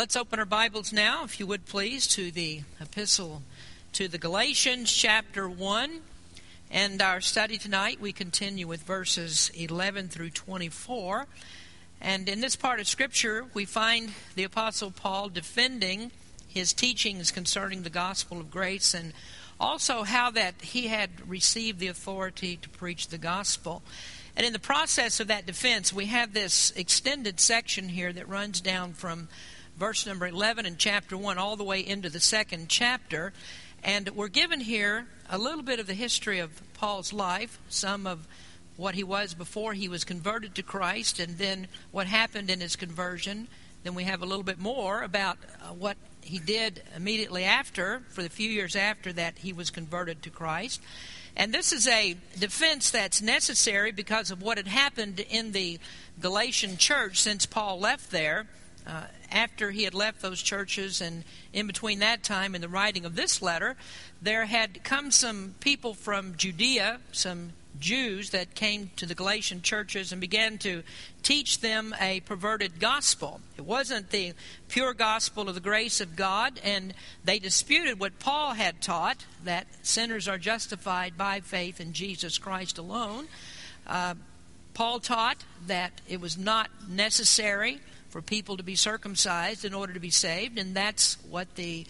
Let's open our Bibles now, if you would please, to the epistle to the Galatians, chapter 1. And our study tonight, we continue with verses 11 through 24. And in this part of Scripture, we find the Apostle Paul defending his teachings concerning the gospel of grace and also how that he had received the authority to preach the gospel. And in the process of that defense, we have this extended section here that runs down from verse number 11 in chapter 1 all the way into the second chapter. And we're given here a little bit of the history of Paul's life, some of what he was before he was converted to Christ, and then what happened in his conversion. Then we have a little bit more about uh, what he did immediately after, for the few years after that he was converted to Christ. And this is a defense that's necessary because of what had happened in the Galatian church since Paul left there. Uh, after he had left those churches, and in between that time and the writing of this letter, there had come some people from Judea, some Jews that came to the Galatian churches and began to teach them a perverted gospel. It wasn't the pure gospel of the grace of God, and they disputed what Paul had taught that sinners are justified by faith in Jesus Christ alone. Uh, Paul taught that it was not necessary for people to be circumcised in order to be saved, and that's what the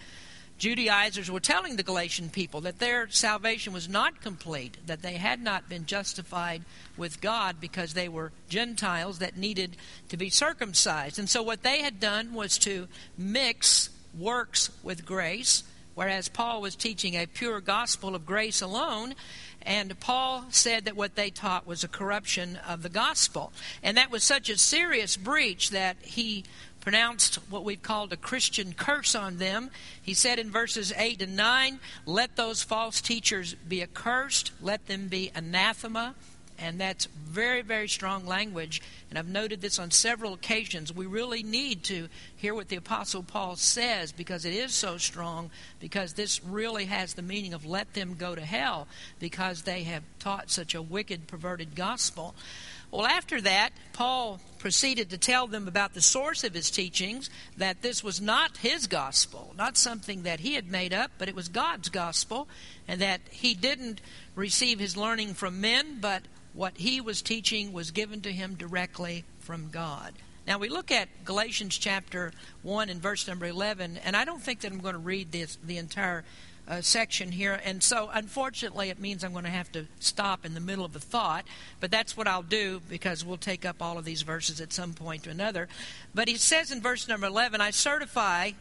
Judaizers were telling the Galatian people that their salvation was not complete, that they had not been justified with God because they were Gentiles that needed to be circumcised. And so what they had done was to mix works with grace, whereas Paul was teaching a pure gospel of grace alone. And Paul said that what they taught was a corruption of the gospel. And that was such a serious breach that he pronounced what we've called a Christian curse on them. He said in verses 8 and 9, Let those false teachers be accursed, let them be anathema. And that's very, very strong language. And I've noted this on several occasions. We really need to hear what the Apostle Paul says because it is so strong, because this really has the meaning of let them go to hell because they have taught such a wicked, perverted gospel. Well, after that, Paul proceeded to tell them about the source of his teachings, that this was not his gospel, not something that he had made up, but it was God's gospel, and that he didn't receive his learning from men, but what he was teaching was given to him directly from God. Now we look at Galatians chapter 1 and verse number 11, and I don't think that I'm going to read this, the entire uh, section here, and so unfortunately it means I'm going to have to stop in the middle of a thought, but that's what I'll do because we'll take up all of these verses at some point or another. But he says in verse number 11, I certify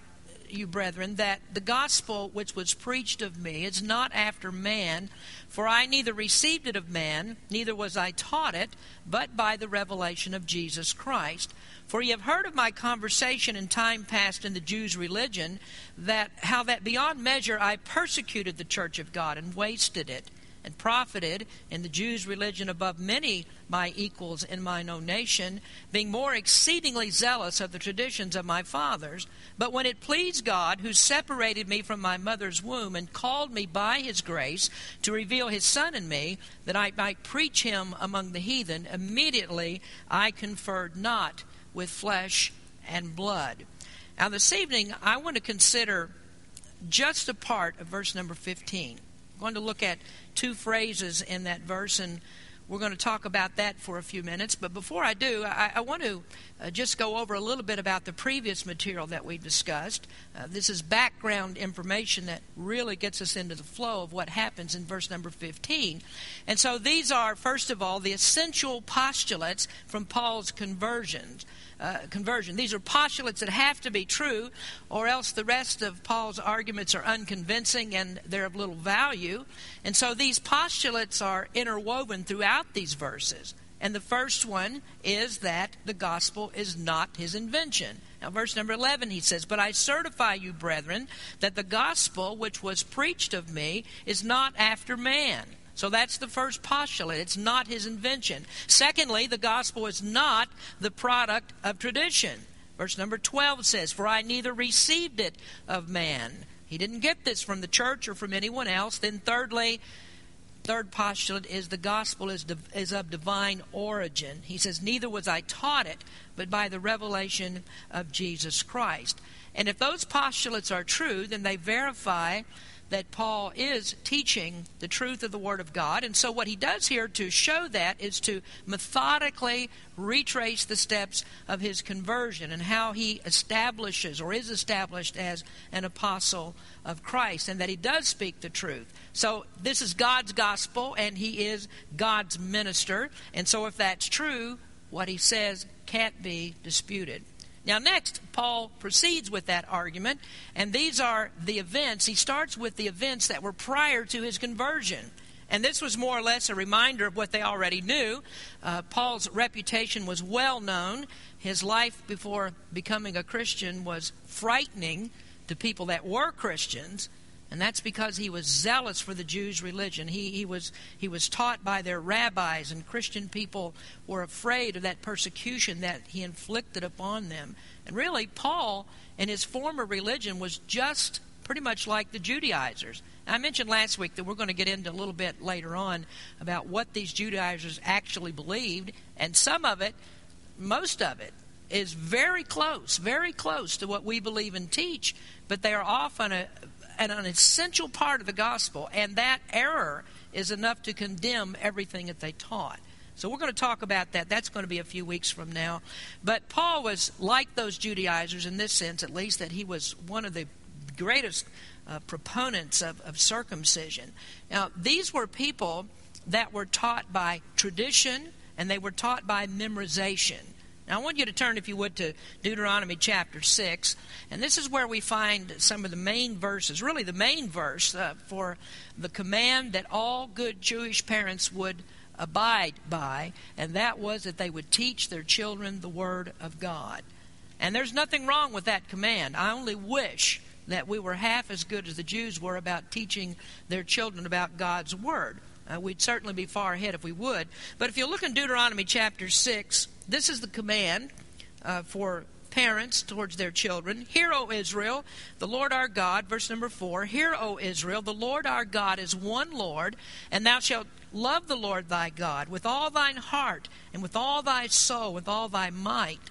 you, brethren, that the gospel which was preached of me is not after man, for I neither received it of man, neither was I taught it, but by the revelation of Jesus Christ. For ye have heard of my conversation in time past in the Jews' religion, that how that beyond measure I persecuted the church of God and wasted it and profited in the Jews' religion above many my equals in mine own nation, being more exceedingly zealous of the traditions of my fathers. But when it pleased God, who separated me from my mother's womb and called me by his grace to reveal his Son in me, that I might preach him among the heathen, immediately I conferred not with flesh and blood. Now, this evening, I want to consider just a part of verse number 15. Going to look at two phrases in that verse, and we're going to talk about that for a few minutes. But before I do, I, I want to uh, just go over a little bit about the previous material that we discussed. Uh, this is background information that really gets us into the flow of what happens in verse number 15. And so these are, first of all, the essential postulates from Paul's conversions uh, conversion. These are postulates that have to be true, or else the rest of Paul's arguments are unconvincing and they're of little value. And so these postulates are interwoven throughout these verses. And the first one is that the gospel is not his invention. Now, verse number 11, he says, But I certify you, brethren, that the gospel which was preached of me is not after man. So that's the first postulate. It's not his invention. Secondly, the gospel is not the product of tradition. Verse number 12 says, For I neither received it of man. He didn't get this from the church or from anyone else. Then, thirdly, third postulate is the gospel is, is of divine origin. He says, Neither was I taught it, but by the revelation of Jesus Christ. And if those postulates are true, then they verify that Paul is teaching the truth of the Word of God. And so, what he does here to show that is to methodically retrace the steps of his conversion and how he establishes or is established as an apostle of Christ and that he does speak the truth. So, this is God's gospel and he is God's minister. And so, if that's true, what he says can't be disputed. Now, next, Paul proceeds with that argument, and these are the events. He starts with the events that were prior to his conversion. And this was more or less a reminder of what they already knew. Uh, Paul's reputation was well known. His life before becoming a Christian was frightening to people that were Christians. And that's because he was zealous for the Jews' religion. He, he, was, he was taught by their rabbis, and Christian people were afraid of that persecution that he inflicted upon them. And really, Paul in his former religion was just pretty much like the Judaizers. I mentioned last week that we're going to get into a little bit later on about what these Judaizers actually believed, and some of it, most of it, is very close, very close to what we believe and teach, but they are often a, an, essential part of the gospel, and that error is enough to condemn everything that they taught. So we're going to talk about that. That's going to be a few weeks from now. But Paul was like those Judaizers in this sense, at least, that he was one of the greatest uh, proponents of, of circumcision. Now, these were people that were taught by tradition and they were taught by memorization. Now, I want you to turn, if you would, to Deuteronomy chapter 6. And this is where we find some of the main verses, really the main verse uh, for the command that all good Jewish parents would abide by, and that was that they would teach their children the Word of God. And there's nothing wrong with that command. I only wish that we were half as good as the Jews were about teaching their children about God's Word. Uh, we'd certainly be far ahead if we would. But if you look in Deuteronomy chapter 6, this is the command uh, for parents towards their children. Hear, O Israel, the Lord our God, verse number 4 Hear, O Israel, the Lord our God is one Lord, and thou shalt love the Lord thy God with all thine heart, and with all thy soul, with all thy might.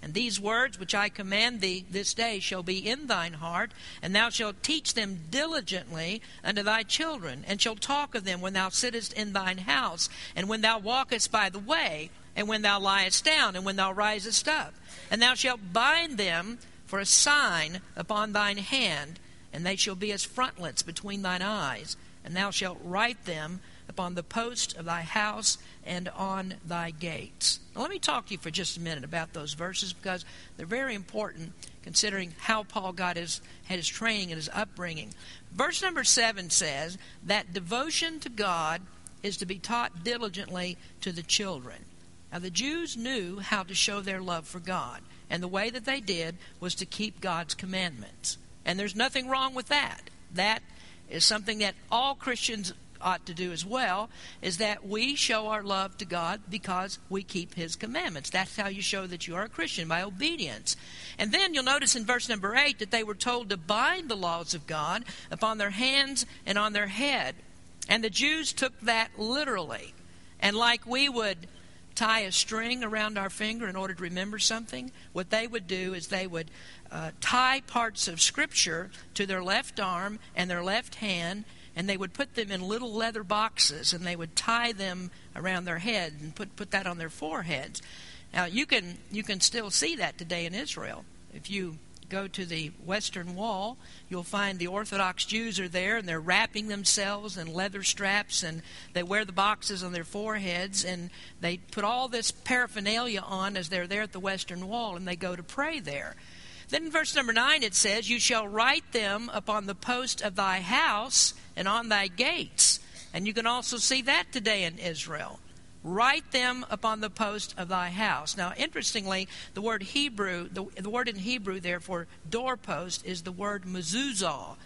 And these words which I command thee this day shall be in thine heart, and thou shalt teach them diligently unto thy children, and shalt talk of them when thou sittest in thine house, and when thou walkest by the way, and when thou liest down, and when thou risest up. And thou shalt bind them for a sign upon thine hand, and they shall be as frontlets between thine eyes, and thou shalt write them upon the post of thy house and on thy gates. Now, let me talk to you for just a minute about those verses because they're very important considering how Paul got his, had his training and his upbringing. Verse number 7 says that devotion to God is to be taught diligently to the children. Now, the Jews knew how to show their love for God, and the way that they did was to keep God's commandments. And there's nothing wrong with that. That is something that all Christians ought to do as well is that we show our love to God because we keep His commandments. That's how you show that you are a Christian, by obedience. And then you'll notice in verse number 8 that they were told to bind the laws of God upon their hands and on their head. And the Jews took that literally. And like we would tie a string around our finger in order to remember something, what they would do is they would uh, tie parts of Scripture to their left arm and their left hand and they would put them in little leather boxes and they would tie them around their head and put, put that on their foreheads. Now you can you can still see that today in Israel. If you go to the western wall, you'll find the Orthodox Jews are there and they're wrapping themselves in leather straps and they wear the boxes on their foreheads and they put all this paraphernalia on as they're there at the western wall and they go to pray there. Then in verse number 9 it says, You shall write them upon the post of thy house and on thy gates. And you can also see that today in Israel. Write them upon the post of thy house. Now, interestingly, the word Hebrew, the, the word in Hebrew there for doorpost is the word mezuzah.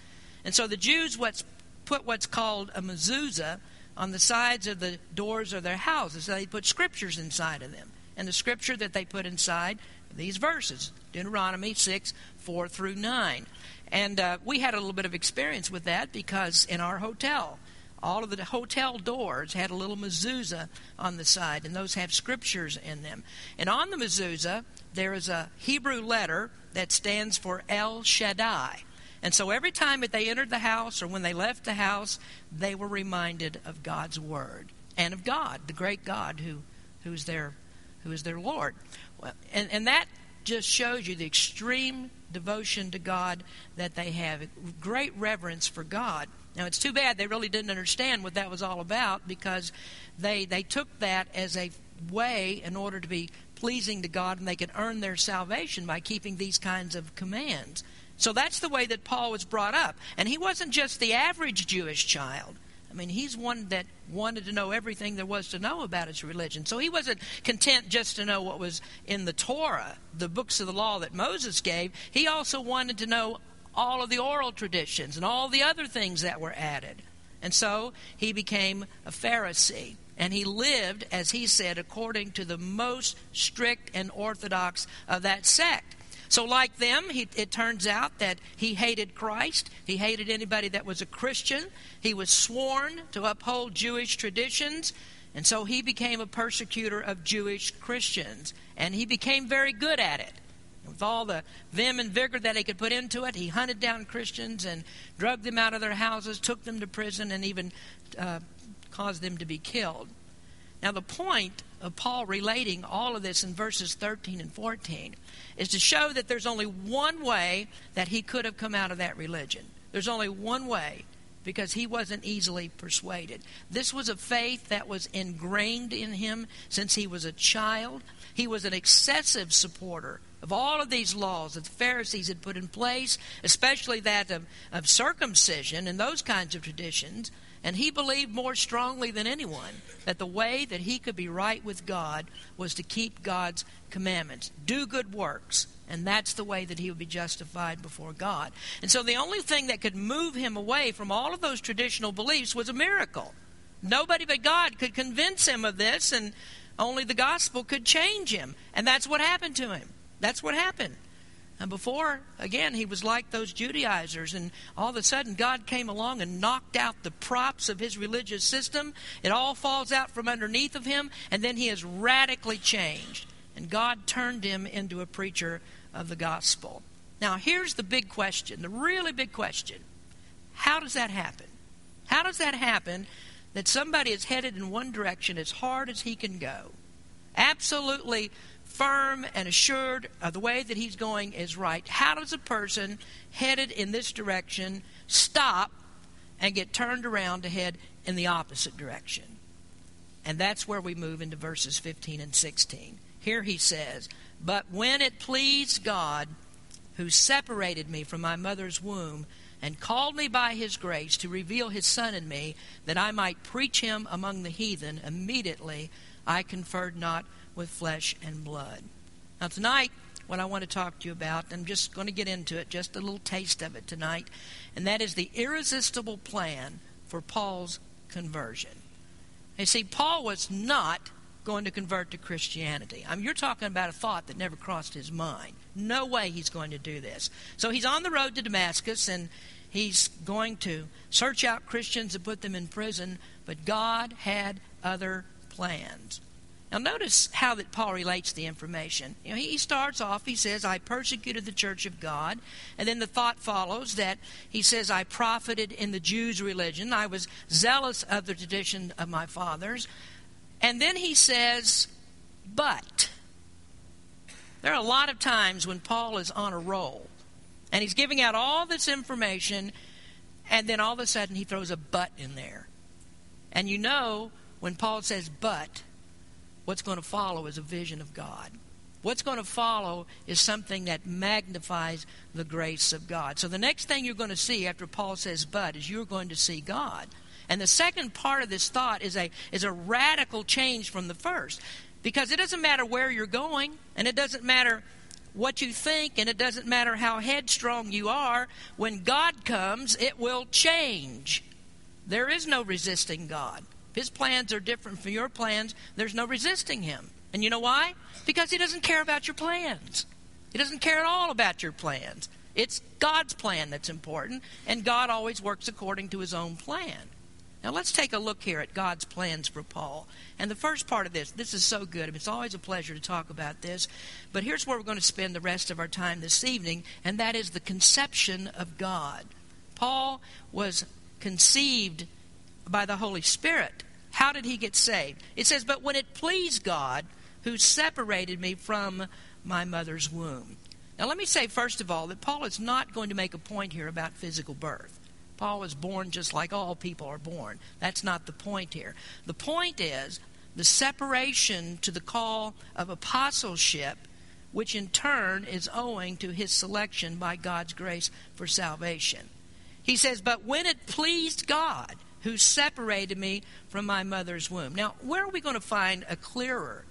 And so the Jews what's, put what's called a mezuzah on the sides of the doors of their houses. They put scriptures inside of them. And the scripture that they put inside these verses Deuteronomy 6 4 through 9. And uh, we had a little bit of experience with that because in our hotel, all of the hotel doors had a little mezuzah on the side, and those have scriptures in them. And on the mezuzah, there is a Hebrew letter that stands for El Shaddai. And so every time that they entered the house or when they left the house, they were reminded of God's word and of God, the great God who, who is their who is their Lord. And, and that just shows you the extreme devotion to God that they have, great reverence for God. Now it's too bad they really didn't understand what that was all about because they they took that as a way in order to be pleasing to God and they could earn their salvation by keeping these kinds of commands. So that's the way that Paul was brought up. And he wasn't just the average Jewish child. I mean, he's one that wanted to know everything there was to know about his religion. So he wasn't content just to know what was in the Torah, the books of the law that Moses gave. He also wanted to know all of the oral traditions and all the other things that were added. And so he became a Pharisee. And he lived, as he said, according to the most strict and orthodox of that sect. So, like them, he, it turns out that he hated Christ. He hated anybody that was a Christian. He was sworn to uphold Jewish traditions. And so he became a persecutor of Jewish Christians. And he became very good at it. With all the vim and vigor that he could put into it, he hunted down Christians and drugged them out of their houses, took them to prison, and even uh, caused them to be killed. Now, the point of Paul relating all of this in verses 13 and 14 is to show that there's only one way that he could have come out of that religion. There's only one way because he wasn't easily persuaded. This was a faith that was ingrained in him since he was a child. He was an excessive supporter of all of these laws that the Pharisees had put in place, especially that of, of circumcision and those kinds of traditions. And he believed more strongly than anyone that the way that he could be right with God was to keep God's commandments, do good works, and that's the way that he would be justified before God. And so the only thing that could move him away from all of those traditional beliefs was a miracle. Nobody but God could convince him of this, and only the gospel could change him. And that's what happened to him. That's what happened. And before, again, he was like those Judaizers, and all of a sudden God came along and knocked out the props of his religious system. It all falls out from underneath of him, and then he is radically changed. And God turned him into a preacher of the gospel. Now, here's the big question, the really big question. How does that happen? How does that happen that somebody is headed in one direction as hard as he can go? Absolutely firm and assured of the way that he's going is right. How does a person headed in this direction stop and get turned around to head in the opposite direction? And that's where we move into verses 15 and 16. Here he says, But when it pleased God, who separated me from my mother's womb, and called me by his grace to reveal his Son in me, that I might preach him among the heathen, immediately I conferred not with flesh and blood. Now, tonight, what I want to talk to you about, I'm just going to get into it, just a little taste of it tonight, and that is the irresistible plan for Paul's conversion. You see, Paul was not going to convert to Christianity. I mean, you're talking about a thought that never crossed his mind. No way he's going to do this. So he's on the road to Damascus and he's going to search out Christians and put them in prison, but God had other plans. Now, notice how that Paul relates the information. You know, he starts off, he says, I persecuted the church of God. And then the thought follows that he says, I profited in the Jews' religion. I was zealous of the tradition of my fathers. And then he says, but. There are a lot of times when Paul is on a roll and he's giving out all this information, and then all of a sudden he throws a but in there. And you know, when Paul says but, what's going to follow is a vision of God. What's going to follow is something that magnifies the grace of God. So the next thing you're going to see after Paul says but is you're going to see God. And the second part of this thought is a is a radical change from the first. Because it doesn't matter where you're going, and it doesn't matter what you think, and it doesn't matter how headstrong you are. When God comes, it will change. There is no resisting God. If his plans are different from your plans, there's no resisting him. And you know why? Because he doesn't care about your plans. He doesn't care at all about your plans. It's God's plan that's important, and God always works according to his own plan. Now let's take a look here at God's plans for Paul. And the first part of this, this is so good. It's always a pleasure to talk about this. But here's where we're going to spend the rest of our time this evening, and that is the conception of God. Paul was conceived by the Holy Spirit. How did he get saved? It says, But when it pleased God, who separated me from my mother's womb. Now, let me say, first of all, that Paul is not going to make a point here about physical birth. Paul was born just like all people are born. That's not the point here. The point is the separation to the call of apostleship, which in turn is owing to his selection by God's grace for salvation. He says, But when it pleased God, who separated me from my mother's womb. Now, where are we going to find a clearer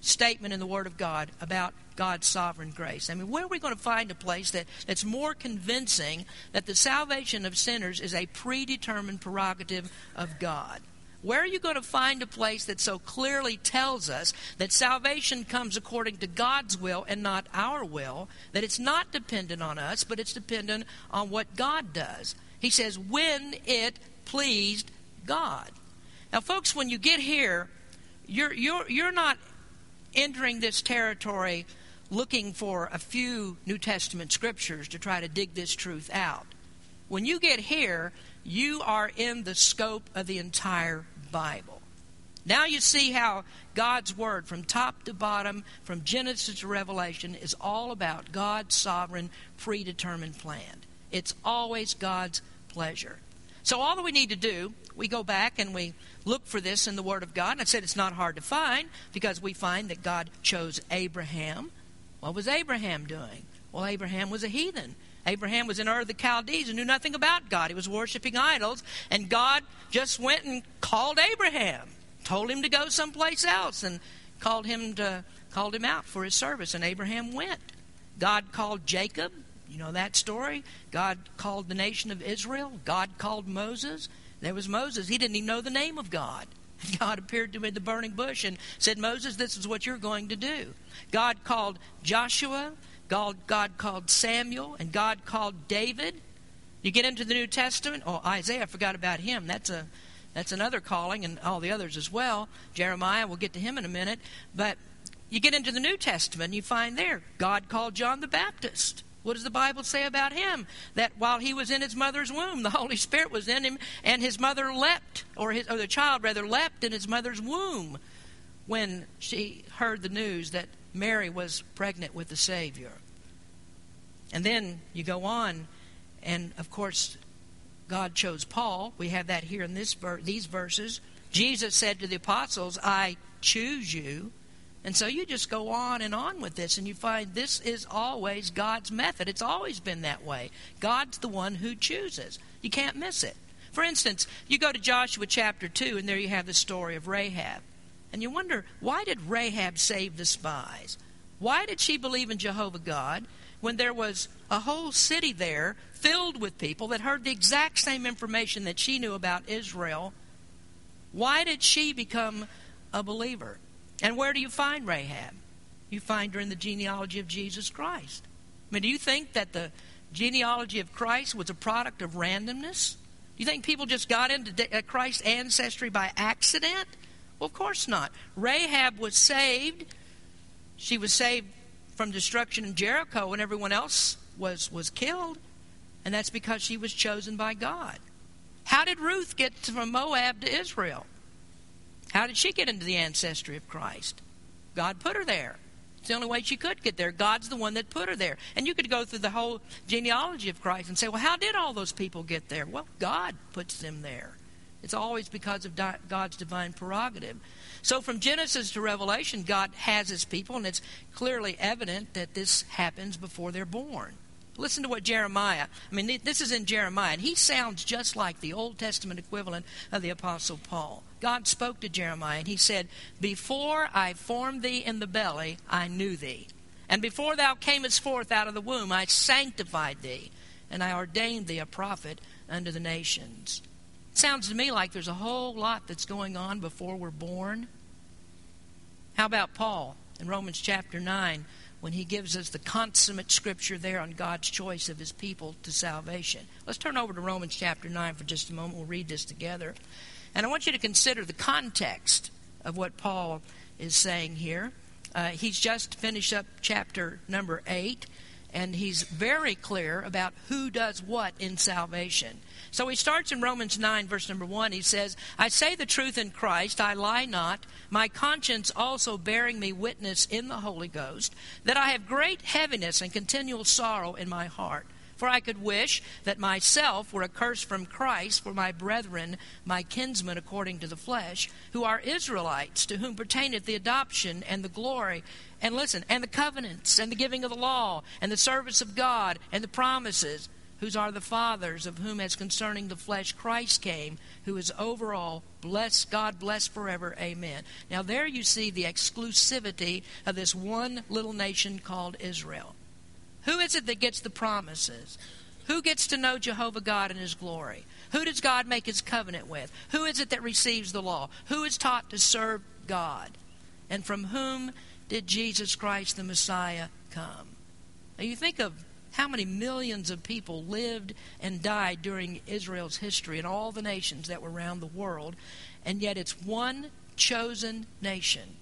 statement in the Word of God about God's sovereign grace. I mean, where are we going to find a place that, that's more convincing that the salvation of sinners is a predetermined prerogative of God? Where are you going to find a place that so clearly tells us that salvation comes according to God's will and not our will? That it's not dependent on us, but it's dependent on what God does. He says, when it pleased God. Now, folks, when you get here, you're, you're, you're not entering this territory looking for a few New Testament scriptures to try to dig this truth out. When you get here, you are in the scope of the entire Bible. Now you see how God's Word, from top to bottom, from Genesis to Revelation, is all about God's sovereign, predetermined plan. It's always God's pleasure. So all that we need to do, we go back and we look for this in the Word of God. And I said it's not hard to find because we find that God chose Abraham what was Abraham doing? Well, Abraham was a heathen. Abraham was in Ur of the Chaldees and knew nothing about God. He was worshiping idols, and God just went and called Abraham, told him to go someplace else, and called him to called him out for his service, and Abraham went. God called Jacob. You know that story? God called the nation of Israel. God called Moses. There was Moses. He didn't even know the name of God. God appeared to him in the burning bush and said, Moses, this is what you're going to do. God called Joshua, God, God called Samuel, and God called David. You get into the New Testament, oh, Isaiah, I forgot about him. That's a that's another calling, and all the others as well. Jeremiah, we'll get to him in a minute. But you get into the New Testament, and you find there God called John the Baptist. What does the Bible say about him? That while he was in his mother's womb, the Holy Spirit was in him, and his mother leapt, or, his, or the child rather leapt in his mother's womb when she heard the news that Mary was pregnant with the Savior. And then you go on, and of course, God chose Paul. We have that here in this ver- these verses. Jesus said to the apostles, I choose you and so you just go on and on with this, and you find this is always God's method. It's always been that way. God's the one who chooses. You can't miss it. For instance, you go to Joshua chapter 2, and there you have the story of Rahab. And you wonder, why did Rahab save the spies? Why did she believe in Jehovah God when there was a whole city there filled with people that heard the exact same information that she knew about Israel? Why did she become a believer? And where do you find Rahab? You find her in the genealogy of Jesus Christ. I mean, do you think that the genealogy of Christ was a product of randomness? Do you think people just got into uh, Christ's ancestry by accident? Well, of course not. Rahab was saved. She was saved from destruction in Jericho when everyone else was, was killed. And that's because she was chosen by God. How did Ruth get from Moab to Israel? How did she get into the ancestry of Christ? God put her there. It's the only way she could get there. God's the one that put her there. And you could go through the whole genealogy of Christ and say, well, how did all those people get there? Well, God puts them there. It's always because of God's divine prerogative. So from Genesis to Revelation, God has his people, and it's clearly evident that this happens before they're born. Listen to what Jeremiah, I mean, this is in Jeremiah, and he sounds just like the Old Testament equivalent of the Apostle Paul. God spoke to Jeremiah, and he said, Before I formed thee in the belly, I knew thee. And before thou camest forth out of the womb, I sanctified thee, and I ordained thee a prophet unto the nations. Sounds to me like there's a whole lot that's going on before we're born. How about Paul in Romans chapter 9? when he gives us the consummate scripture there on God's choice of his people to salvation. Let's turn over to Romans chapter 9 for just a moment. We'll read this together. And I want you to consider the context of what Paul is saying here. Uh, he's just finished up chapter number 8, and he's very clear about who does what in salvation. So he starts in Romans 9, verse number 1. He says, I say the truth in Christ, I lie not, my conscience also bearing me witness in the Holy Ghost, that I have great heaviness and continual sorrow in my heart. For I could wish that myself were accursed from Christ for my brethren, my kinsmen according to the flesh, who are Israelites, to whom pertaineth the adoption and the glory, and listen, and the covenants, and the giving of the law, and the service of God, and the promises, whose are the fathers, of whom as concerning the flesh Christ came, who is over all, bless God, bless forever, amen. Now there you see the exclusivity of this one little nation called Israel. Who is it that gets the promises? Who gets to know Jehovah God in His glory? Who does God make His covenant with? Who is it that receives the law? Who is taught to serve God? And from whom did Jesus Christ the Messiah come? Now you think of how many millions of people lived and died during Israel's history and all the nations that were around the world, and yet it's one chosen nation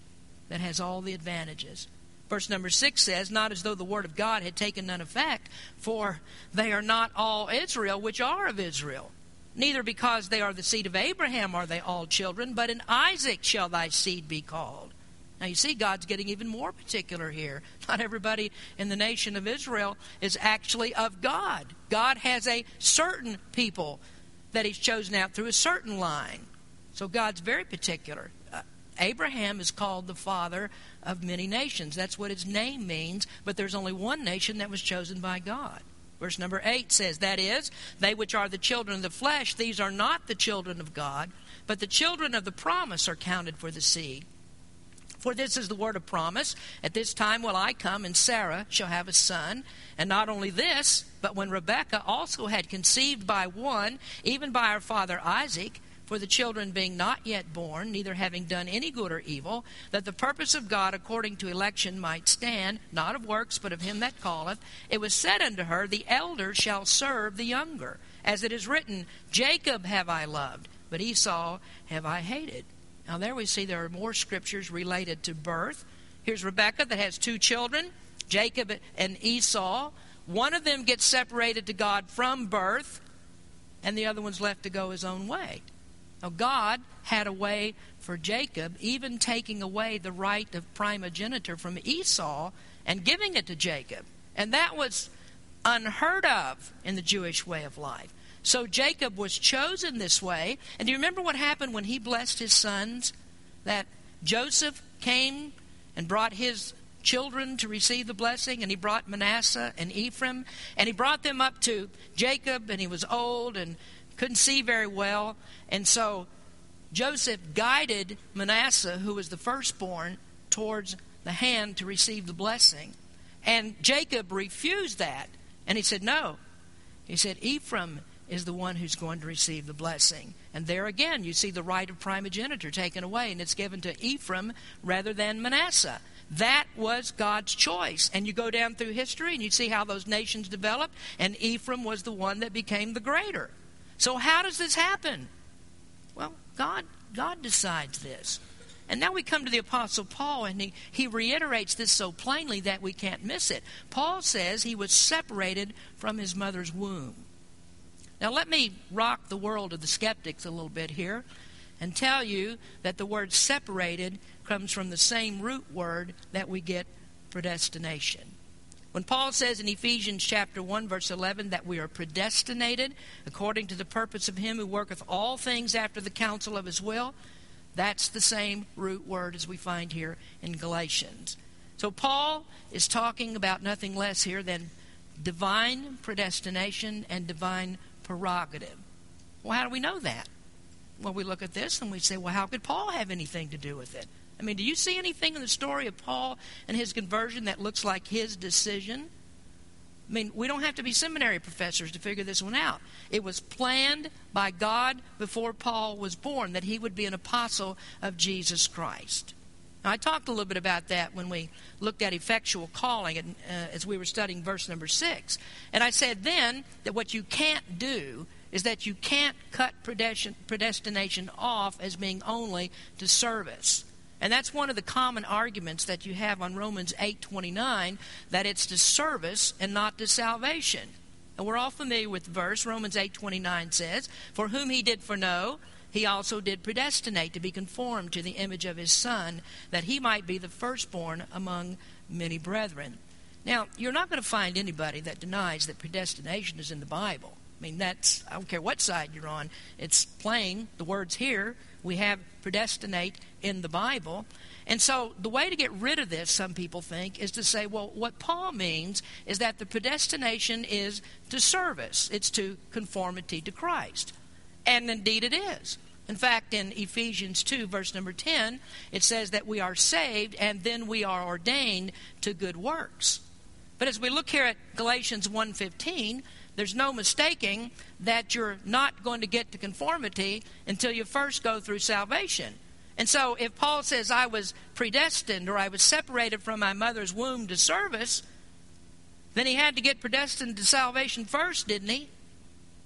that has all the advantages. Verse number 6 says, Not as though the word of God had taken none effect, for they are not all Israel which are of Israel. Neither because they are the seed of Abraham are they all children, but in Isaac shall thy seed be called. Now you see, God's getting even more particular here. Not everybody in the nation of Israel is actually of God. God has a certain people that He's chosen out through a certain line. So God's very particular. Abraham is called the father of many nations. That's what his name means, but there's only one nation that was chosen by God. Verse number 8 says, That is, they which are the children of the flesh, these are not the children of God, but the children of the promise are counted for the seed. For this is the word of promise. At this time will I come, and Sarah shall have a son. And not only this, but when Rebekah also had conceived by one, even by our father Isaac, for the children being not yet born, neither having done any good or evil, that the purpose of God according to election might stand, not of works, but of him that calleth, it was said unto her, The elder shall serve the younger. As it is written, Jacob have I loved, but Esau have I hated. Now, there we see there are more scriptures related to birth. Here's Rebekah that has two children, Jacob and Esau. One of them gets separated to God from birth, and the other one's left to go his own way. Now, God had a way for Jacob, even taking away the right of primogeniture from Esau and giving it to Jacob. And that was unheard of in the Jewish way of life. So Jacob was chosen this way. And do you remember what happened when he blessed his sons? That Joseph came and brought his children to receive the blessing, and he brought Manasseh and Ephraim, and he brought them up to Jacob, and he was old and couldn't see very well. And so Joseph guided Manasseh, who was the firstborn, towards the hand to receive the blessing. And Jacob refused that. And he said, No. He said, Ephraim is the one who's going to receive the blessing. And there again, you see the right of primogeniture taken away, and it's given to Ephraim rather than Manasseh. That was God's choice. And you go down through history and you see how those nations developed, and Ephraim was the one that became the greater. So how does this happen? Well, God God decides this. And now we come to the Apostle Paul, and he, he reiterates this so plainly that we can't miss it. Paul says he was separated from his mother's womb. Now, let me rock the world of the skeptics a little bit here and tell you that the word separated comes from the same root word that we get predestination. When Paul says in Ephesians chapter 1 verse 11 that we are predestinated according to the purpose of him who worketh all things after the counsel of his will, that's the same root word as we find here in Galatians. So Paul is talking about nothing less here than divine predestination and divine prerogative. Well, how do we know that? Well, we look at this and we say, well, how could Paul have anything to do with it? I mean, do you see anything in the story of Paul and his conversion that looks like his decision? I mean, we don't have to be seminary professors to figure this one out. It was planned by God before Paul was born that he would be an apostle of Jesus Christ. Now, I talked a little bit about that when we looked at effectual calling uh, as we were studying verse number six. And I said then that what you can't do is that you can't cut predestination off as being only to service. And that's one of the common arguments that you have on Romans 8:29 that it's to service and not to salvation. And we're all familiar with the verse. Romans 8:29 says, "For whom he did foreknow, he also did predestinate to be conformed to the image of his son, that he might be the firstborn among many brethren." Now, you're not going to find anybody that denies that predestination is in the Bible. I mean, that's, I don't care what side you're on, it's plain. The words here, we have predestinate in the Bible. And so the way to get rid of this, some people think, is to say, well, what Paul means is that the predestination is to service, it's to conformity to Christ. And indeed it is. In fact, in Ephesians 2, verse number 10, it says that we are saved and then we are ordained to good works. But as we look here at Galatians 1:15, there's no mistaking that you're not going to get to conformity until you first go through salvation. And so if Paul says I was predestined or I was separated from my mother's womb to service, then he had to get predestined to salvation first, didn't he?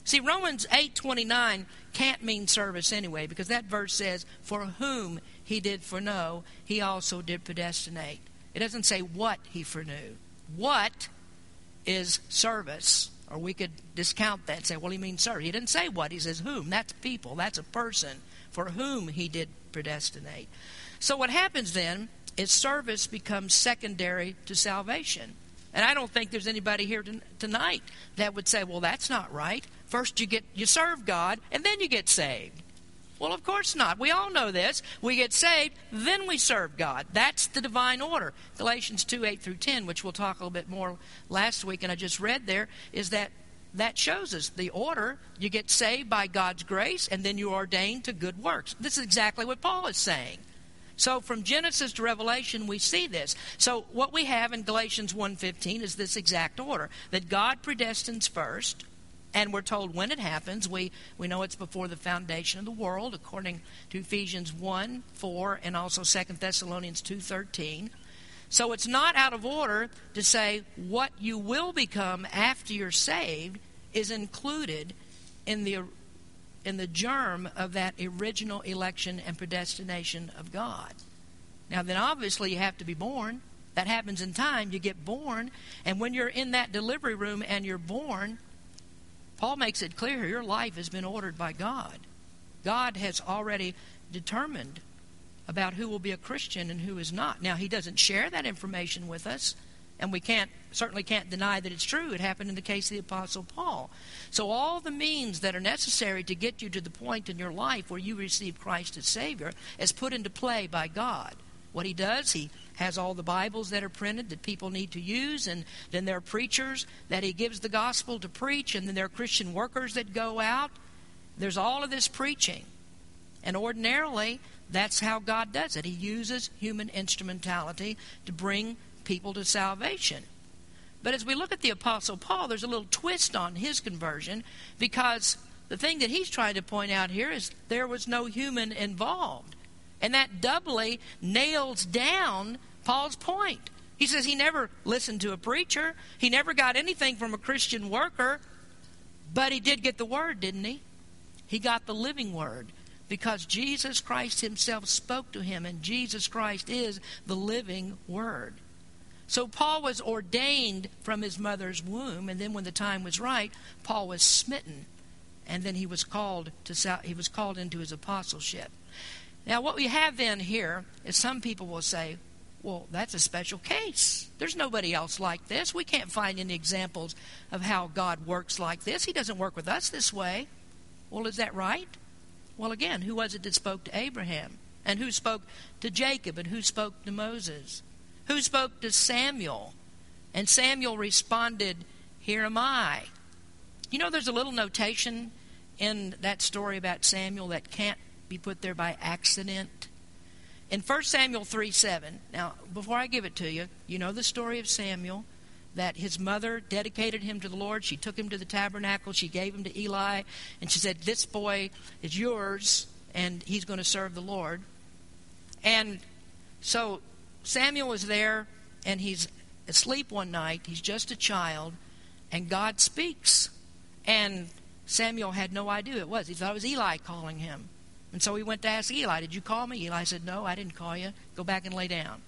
See, Romans 8:29 can't mean service anyway because that verse says for whom he did foreknow, he also did predestinate. It doesn't say what he foreknew. What is service? Or we could discount that and say, well, he means sir. He didn't say what. He says whom. That's people. That's a person for whom he did predestinate. So what happens then is service becomes secondary to salvation. And I don't think there's anybody here tonight that would say, well, that's not right. First you get you serve God and then you get saved. Well, of course not. We all know this. We get saved, then we serve God. That's the divine order. Galatians 2 8 through 10, which we'll talk a little bit more last week, and I just read there, is that that shows us the order. You get saved by God's grace, and then you're ordained to good works. This is exactly what Paul is saying. So from Genesis to Revelation we see this. So what we have in Galatians 1:15 is this exact order that God predestines first and we're told when it happens. We, we know it's before the foundation of the world, according to Ephesians 1 4 and also 2 Thessalonians two thirteen. So it's not out of order to say what you will become after you're saved is included in the in the germ of that original election and predestination of God. Now then obviously you have to be born. That happens in time. You get born, and when you're in that delivery room and you're born, Paul makes it clear your life has been ordered by God. God has already determined about who will be a Christian and who is not. Now, he doesn't share that information with us, and we can't certainly can't deny that it's true. It happened in the case of the Apostle Paul. So, all the means that are necessary to get you to the point in your life where you receive Christ as Savior is put into play by God. What he does, he has all the Bibles that are printed that people need to use, and then there are preachers that he gives the gospel to preach, and then there are Christian workers that go out. There's all of this preaching. And ordinarily, that's how God does it. He uses human instrumentality to bring people to salvation. But as we look at the Apostle Paul, there's a little twist on his conversion because the thing that he's trying to point out here is there was no human involved. And that doubly nails down Paul's point. He says he never listened to a preacher, he never got anything from a Christian worker, but he did get the word, didn't he? He got the living word because Jesus Christ himself spoke to him, and Jesus Christ is the living word. So Paul was ordained from his mother's womb, and then when the time was right, Paul was smitten, and then he was called to he was called into his apostleship. Now, what we have then here is some people will say, well, that's a special case. There's nobody else like this. We can't find any examples of how God works like this. He doesn't work with us this way. Well, is that right? Well, again, who was it that spoke to Abraham? And who spoke to Jacob? And who spoke to Moses? Who spoke to Samuel? And Samuel responded, Here am I. You know, there's a little notation in that story about Samuel that can't be put there by accident. In 1 Samuel 3 7, now, before I give it to you, you know the story of Samuel that his mother dedicated him to the Lord. She took him to the tabernacle. She gave him to Eli. And she said, This boy is yours, and he's going to serve the Lord. And so Samuel is there, and he's asleep one night. He's just a child, and God speaks. And Samuel had no idea it was. He thought it was Eli calling him. And so he went to ask Eli, Did you call me? Eli said, No, I didn't call you. Go back and lay down.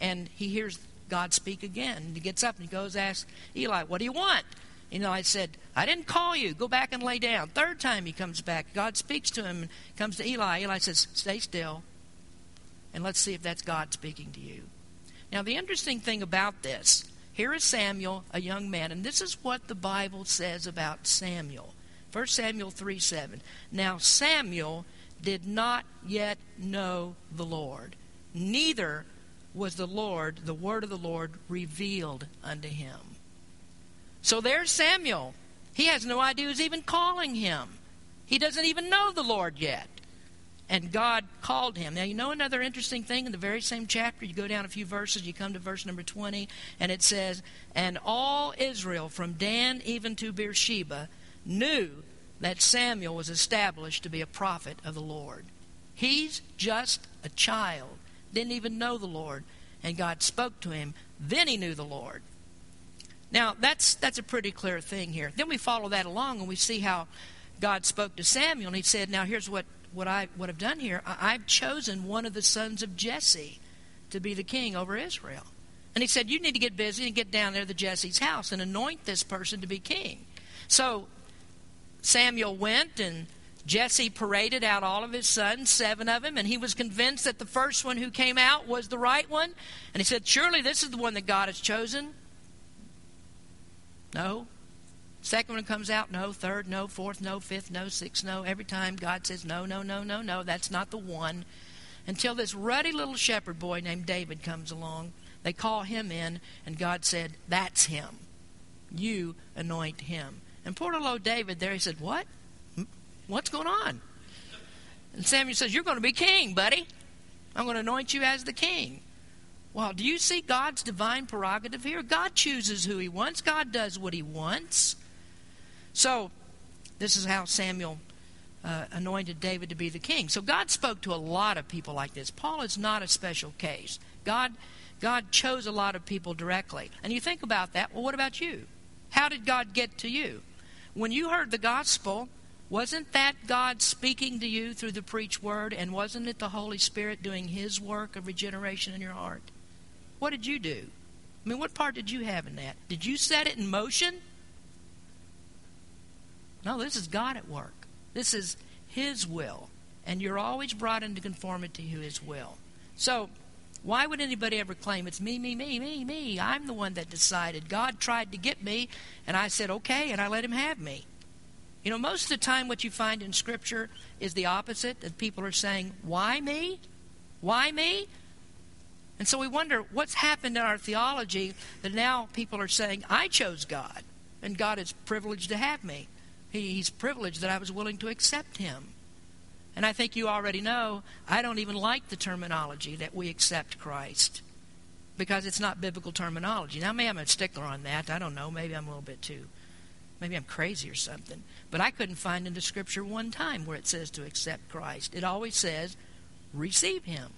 And he hears God speak again. And he gets up and he goes, Ask Eli, What do you want? And Eli said, I didn't call you. Go back and lay down. Third time he comes back. God speaks to him and comes to Eli. Eli says, Stay still. And let's see if that's God speaking to you. Now, the interesting thing about this here is Samuel, a young man, and this is what the Bible says about Samuel. 1 Samuel 3 7. Now Samuel did not yet know the Lord, neither was the Lord, the word of the Lord, revealed unto him. So there's Samuel. He has no idea who's even calling him. He doesn't even know the Lord yet. And God called him. Now, you know another interesting thing in the very same chapter? You go down a few verses, you come to verse number 20, and it says, And all Israel, from Dan even to Beersheba, knew that Samuel was established to be a prophet of the Lord. He's just a child, didn't even know the Lord, and God spoke to him. Then he knew the Lord. Now, that's, that's a pretty clear thing here. Then we follow that along and we see how God spoke to Samuel, and he said, Now, here's what, what, I, what I've done here. I, I've chosen one of the sons of Jesse to be the king over Israel. And he said, You need to get busy and get down there to Jesse's house and anoint this person to be king. So Samuel went and Jesse paraded out all of his sons, seven of them, and he was convinced that the first one who came out was the right one. And he said, Surely this is the one that God has chosen. No. Second one comes out, no. Third, no. Fourth, no. Fifth, no. Sixth, no. Every time God says, No, no, no, no, no, that's not the one. Until this ruddy little shepherd boy named David comes along. They call him in, and God said, That's him. You anoint him. And poor little old David there, he said, What? What's going on? And Samuel says, You're going to be king, buddy. I'm going to anoint you as the king. Well, do you see God's divine prerogative here? God chooses who he wants, God does what he wants. So, this is how Samuel uh, anointed David to be the king. So, God spoke to a lot of people like this. Paul is not a special case. God, God chose a lot of people directly. And you think about that. Well, what about you? How did God get to you? When you heard the gospel, wasn't that God speaking to you through the preached word? And wasn't it the Holy Spirit doing His work of regeneration in your heart? What did you do? I mean, what part did you have in that? Did you set it in motion? No, this is God at work. This is His will. And you're always brought into conformity to His will. So, why would anybody ever claim it's me, me, me, me, me? I'm the one that decided. God tried to get me, and I said, okay, and I let him have me. You know, most of the time, what you find in Scripture is the opposite, that people are saying, why me? Why me? And so we wonder what's happened in our theology that now people are saying, I chose God, and God is privileged to have me. He's privileged that I was willing to accept Him. And I think you already know, I don't even like the terminology that we accept Christ because it's not biblical terminology. Now, maybe I'm a stickler on that. I don't know. Maybe I'm a little bit too. Maybe I'm crazy or something. But I couldn't find in the scripture one time where it says to accept Christ. It always says receive him.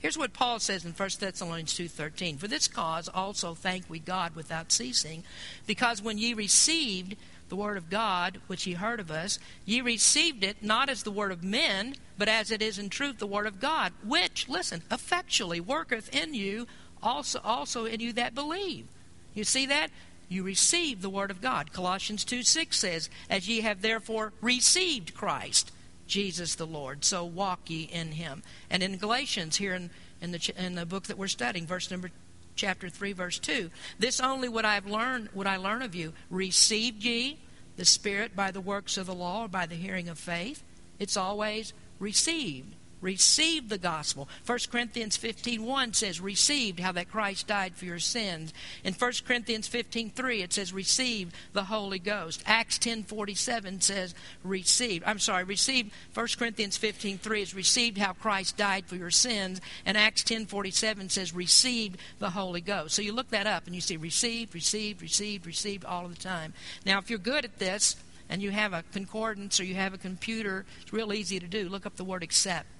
Here's what Paul says in 1 Thessalonians 2:13. For this cause also thank we God without ceasing, because when ye received the word of God, which ye heard of us, ye received it not as the word of men, but as it is in truth the word of God, which, listen, effectually worketh in you, also also in you that believe. You see that? You receive the word of God. Colossians 2 6 says, As ye have therefore received Christ, Jesus the Lord, so walk ye in him. And in Galatians, here in, in, the, in the book that we're studying, verse number chapter 3 verse 2 this only would i have learned would i learn of you. Received ye the spirit by the works of the law or by the hearing of faith? It's always received received the gospel. 1 Corinthians 15.1 says, received how that Christ died for your sins. In 1 Corinthians 15.3 it says, received the Holy Ghost. Acts 10.47 says, received. I'm sorry, received. 1 Corinthians 15.3 is received how Christ died for your sins. And Acts 10.47 says, received the Holy Ghost. So you look that up and you see received, received, received, received all of the time. Now, if you're good at this, and you have a concordance or you have a computer, it's real easy to do. Look up the word accept.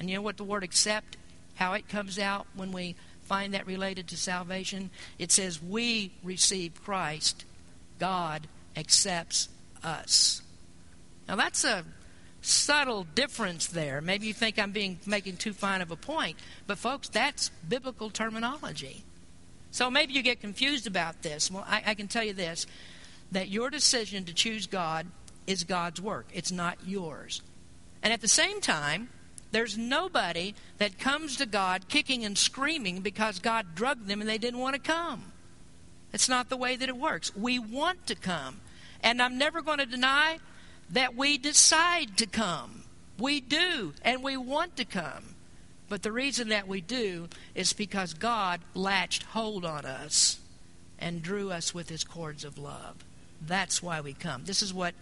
And you know what the word accept, how it comes out when we find that related to salvation? It says, We receive Christ, God accepts us. Now that's a subtle difference there. Maybe you think I'm being making too fine of a point, but folks, that's biblical terminology. So maybe you get confused about this. Well, I, I can tell you this that your decision to choose God is God's work, it's not yours. And at the same time, there's nobody that comes to God kicking and screaming because God drugged them and they didn't want to come. It's not the way that it works. We want to come. And I'm never going to deny that we decide to come. We do, and we want to come. But the reason that we do is because God latched hold on us and drew us with his cords of love. That's why we come. This is what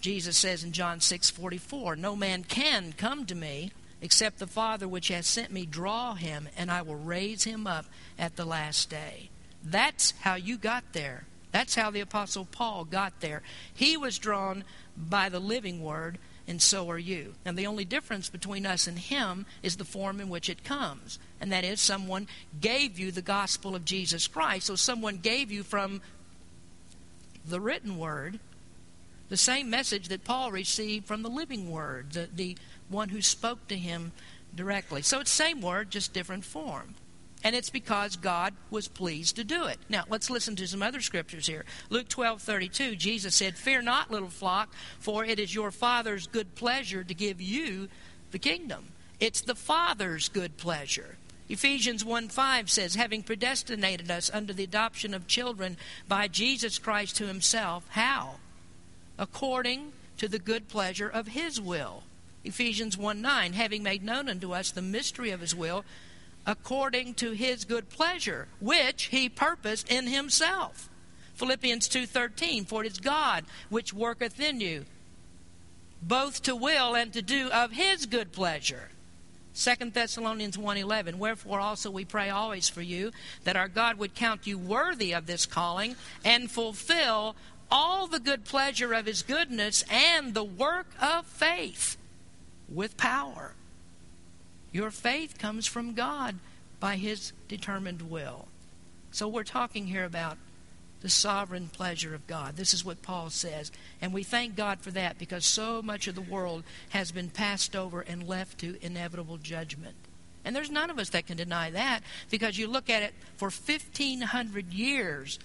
Jesus says in John 6:44, "No man can come to me except the Father which has sent me draw him, and I will raise him up at the last day." That's how you got there. That's how the apostle Paul got there. He was drawn by the living word, and so are you. And the only difference between us and him is the form in which it comes. And that is, someone gave you the gospel of Jesus Christ. So someone gave you from the written word the same message that Paul received from the living word, the, the one who spoke to him directly. So it's same word, just different form. And it's because God was pleased to do it. Now, let's listen to some other scriptures here. Luke 12 32, Jesus said, Fear not, little flock, for it is your Father's good pleasure to give you the kingdom. It's the Father's good pleasure. Ephesians 1 5 says, Having predestinated us under the adoption of children by Jesus Christ to himself. How? According to the good pleasure of his will. Ephesians 1 9, having made known unto us the mystery of his will according to his good pleasure, which he purposed in himself. Philippians 2:13 For it is God which worketh in you both to will and to do of his good pleasure. 2 Thessalonians 1:11 Wherefore also we pray always for you that our God would count you worthy of this calling and fulfill all the good pleasure of his goodness and the work of faith with power your faith comes from God by His determined will. So we're talking here about the sovereign pleasure of God. This is what Paul says. And we thank God for that because so much of the world has been passed over and left to inevitable judgment. And there's none of us that can deny that because you look at it for 1,500 years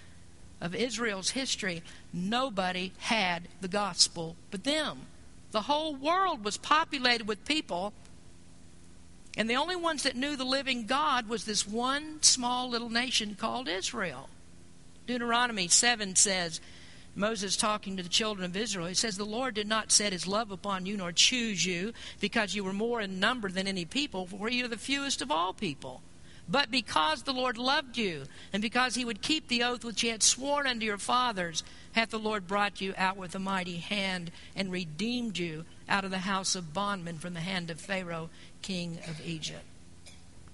of Israel's history, nobody had the gospel but them. The whole world was populated with people and the only ones that knew the living God was this one small little nation called Israel. Deuteronomy 7 says, Moses talking to the children of Israel, he says, The Lord did not set his love upon you nor choose you because you were more in number than any people, for you are the fewest of all people. But because the Lord loved you, and because he would keep the oath which he had sworn unto your fathers, hath the Lord brought you out with a mighty hand and redeemed you out of the house of bondmen from the hand of Pharaoh, king of Egypt.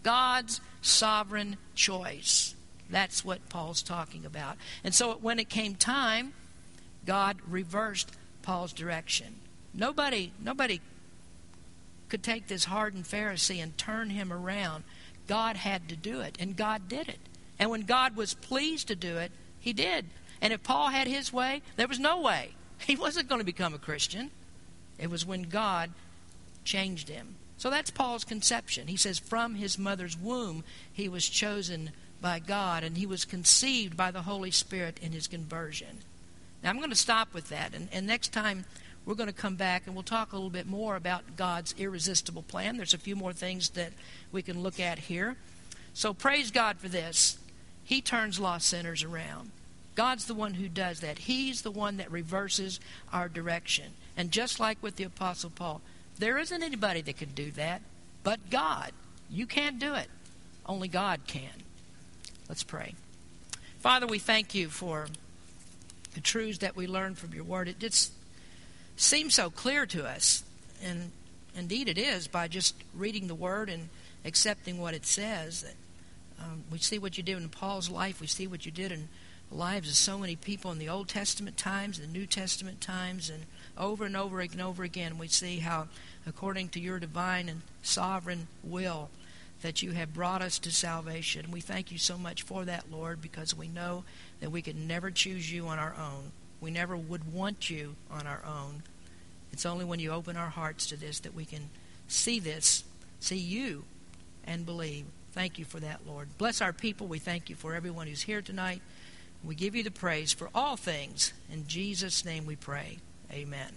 God's sovereign choice. That's what Paul's talking about. And so when it came time, God reversed Paul's direction. Nobody, nobody could take this hardened Pharisee and turn him around. God had to do it, and God did it. And when God was pleased to do it, he did. And if Paul had his way, there was no way. He wasn't going to become a Christian. It was when God changed him. So that's Paul's conception. He says, From his mother's womb, he was chosen by God, and he was conceived by the Holy Spirit in his conversion. Now, I'm going to stop with that, and, and next time we're going to come back and we'll talk a little bit more about God's irresistible plan. There's a few more things that we can look at here. So, praise God for this. He turns lost sinners around. God's the one who does that. He's the one that reverses our direction. And just like with the Apostle Paul, there isn't anybody that can do that but God. You can't do it. Only God can. Let's pray. Father, we thank you for the truths that we learn from your word. It just seems so clear to us. And indeed it is by just reading the word and accepting what it says. That, um, we see what you did in Paul's life. We see what you did in the lives of so many people in the Old Testament times, the New Testament times, and over and over and over again we see how according to your divine and sovereign will that you have brought us to salvation. We thank you so much for that, Lord, because we know that we could never choose you on our own. We never would want you on our own. It's only when you open our hearts to this that we can see this, see you, and believe. Thank you for that, Lord. Bless our people. We thank you for everyone who's here tonight. We give you the praise for all things. In Jesus' name we pray. Amen.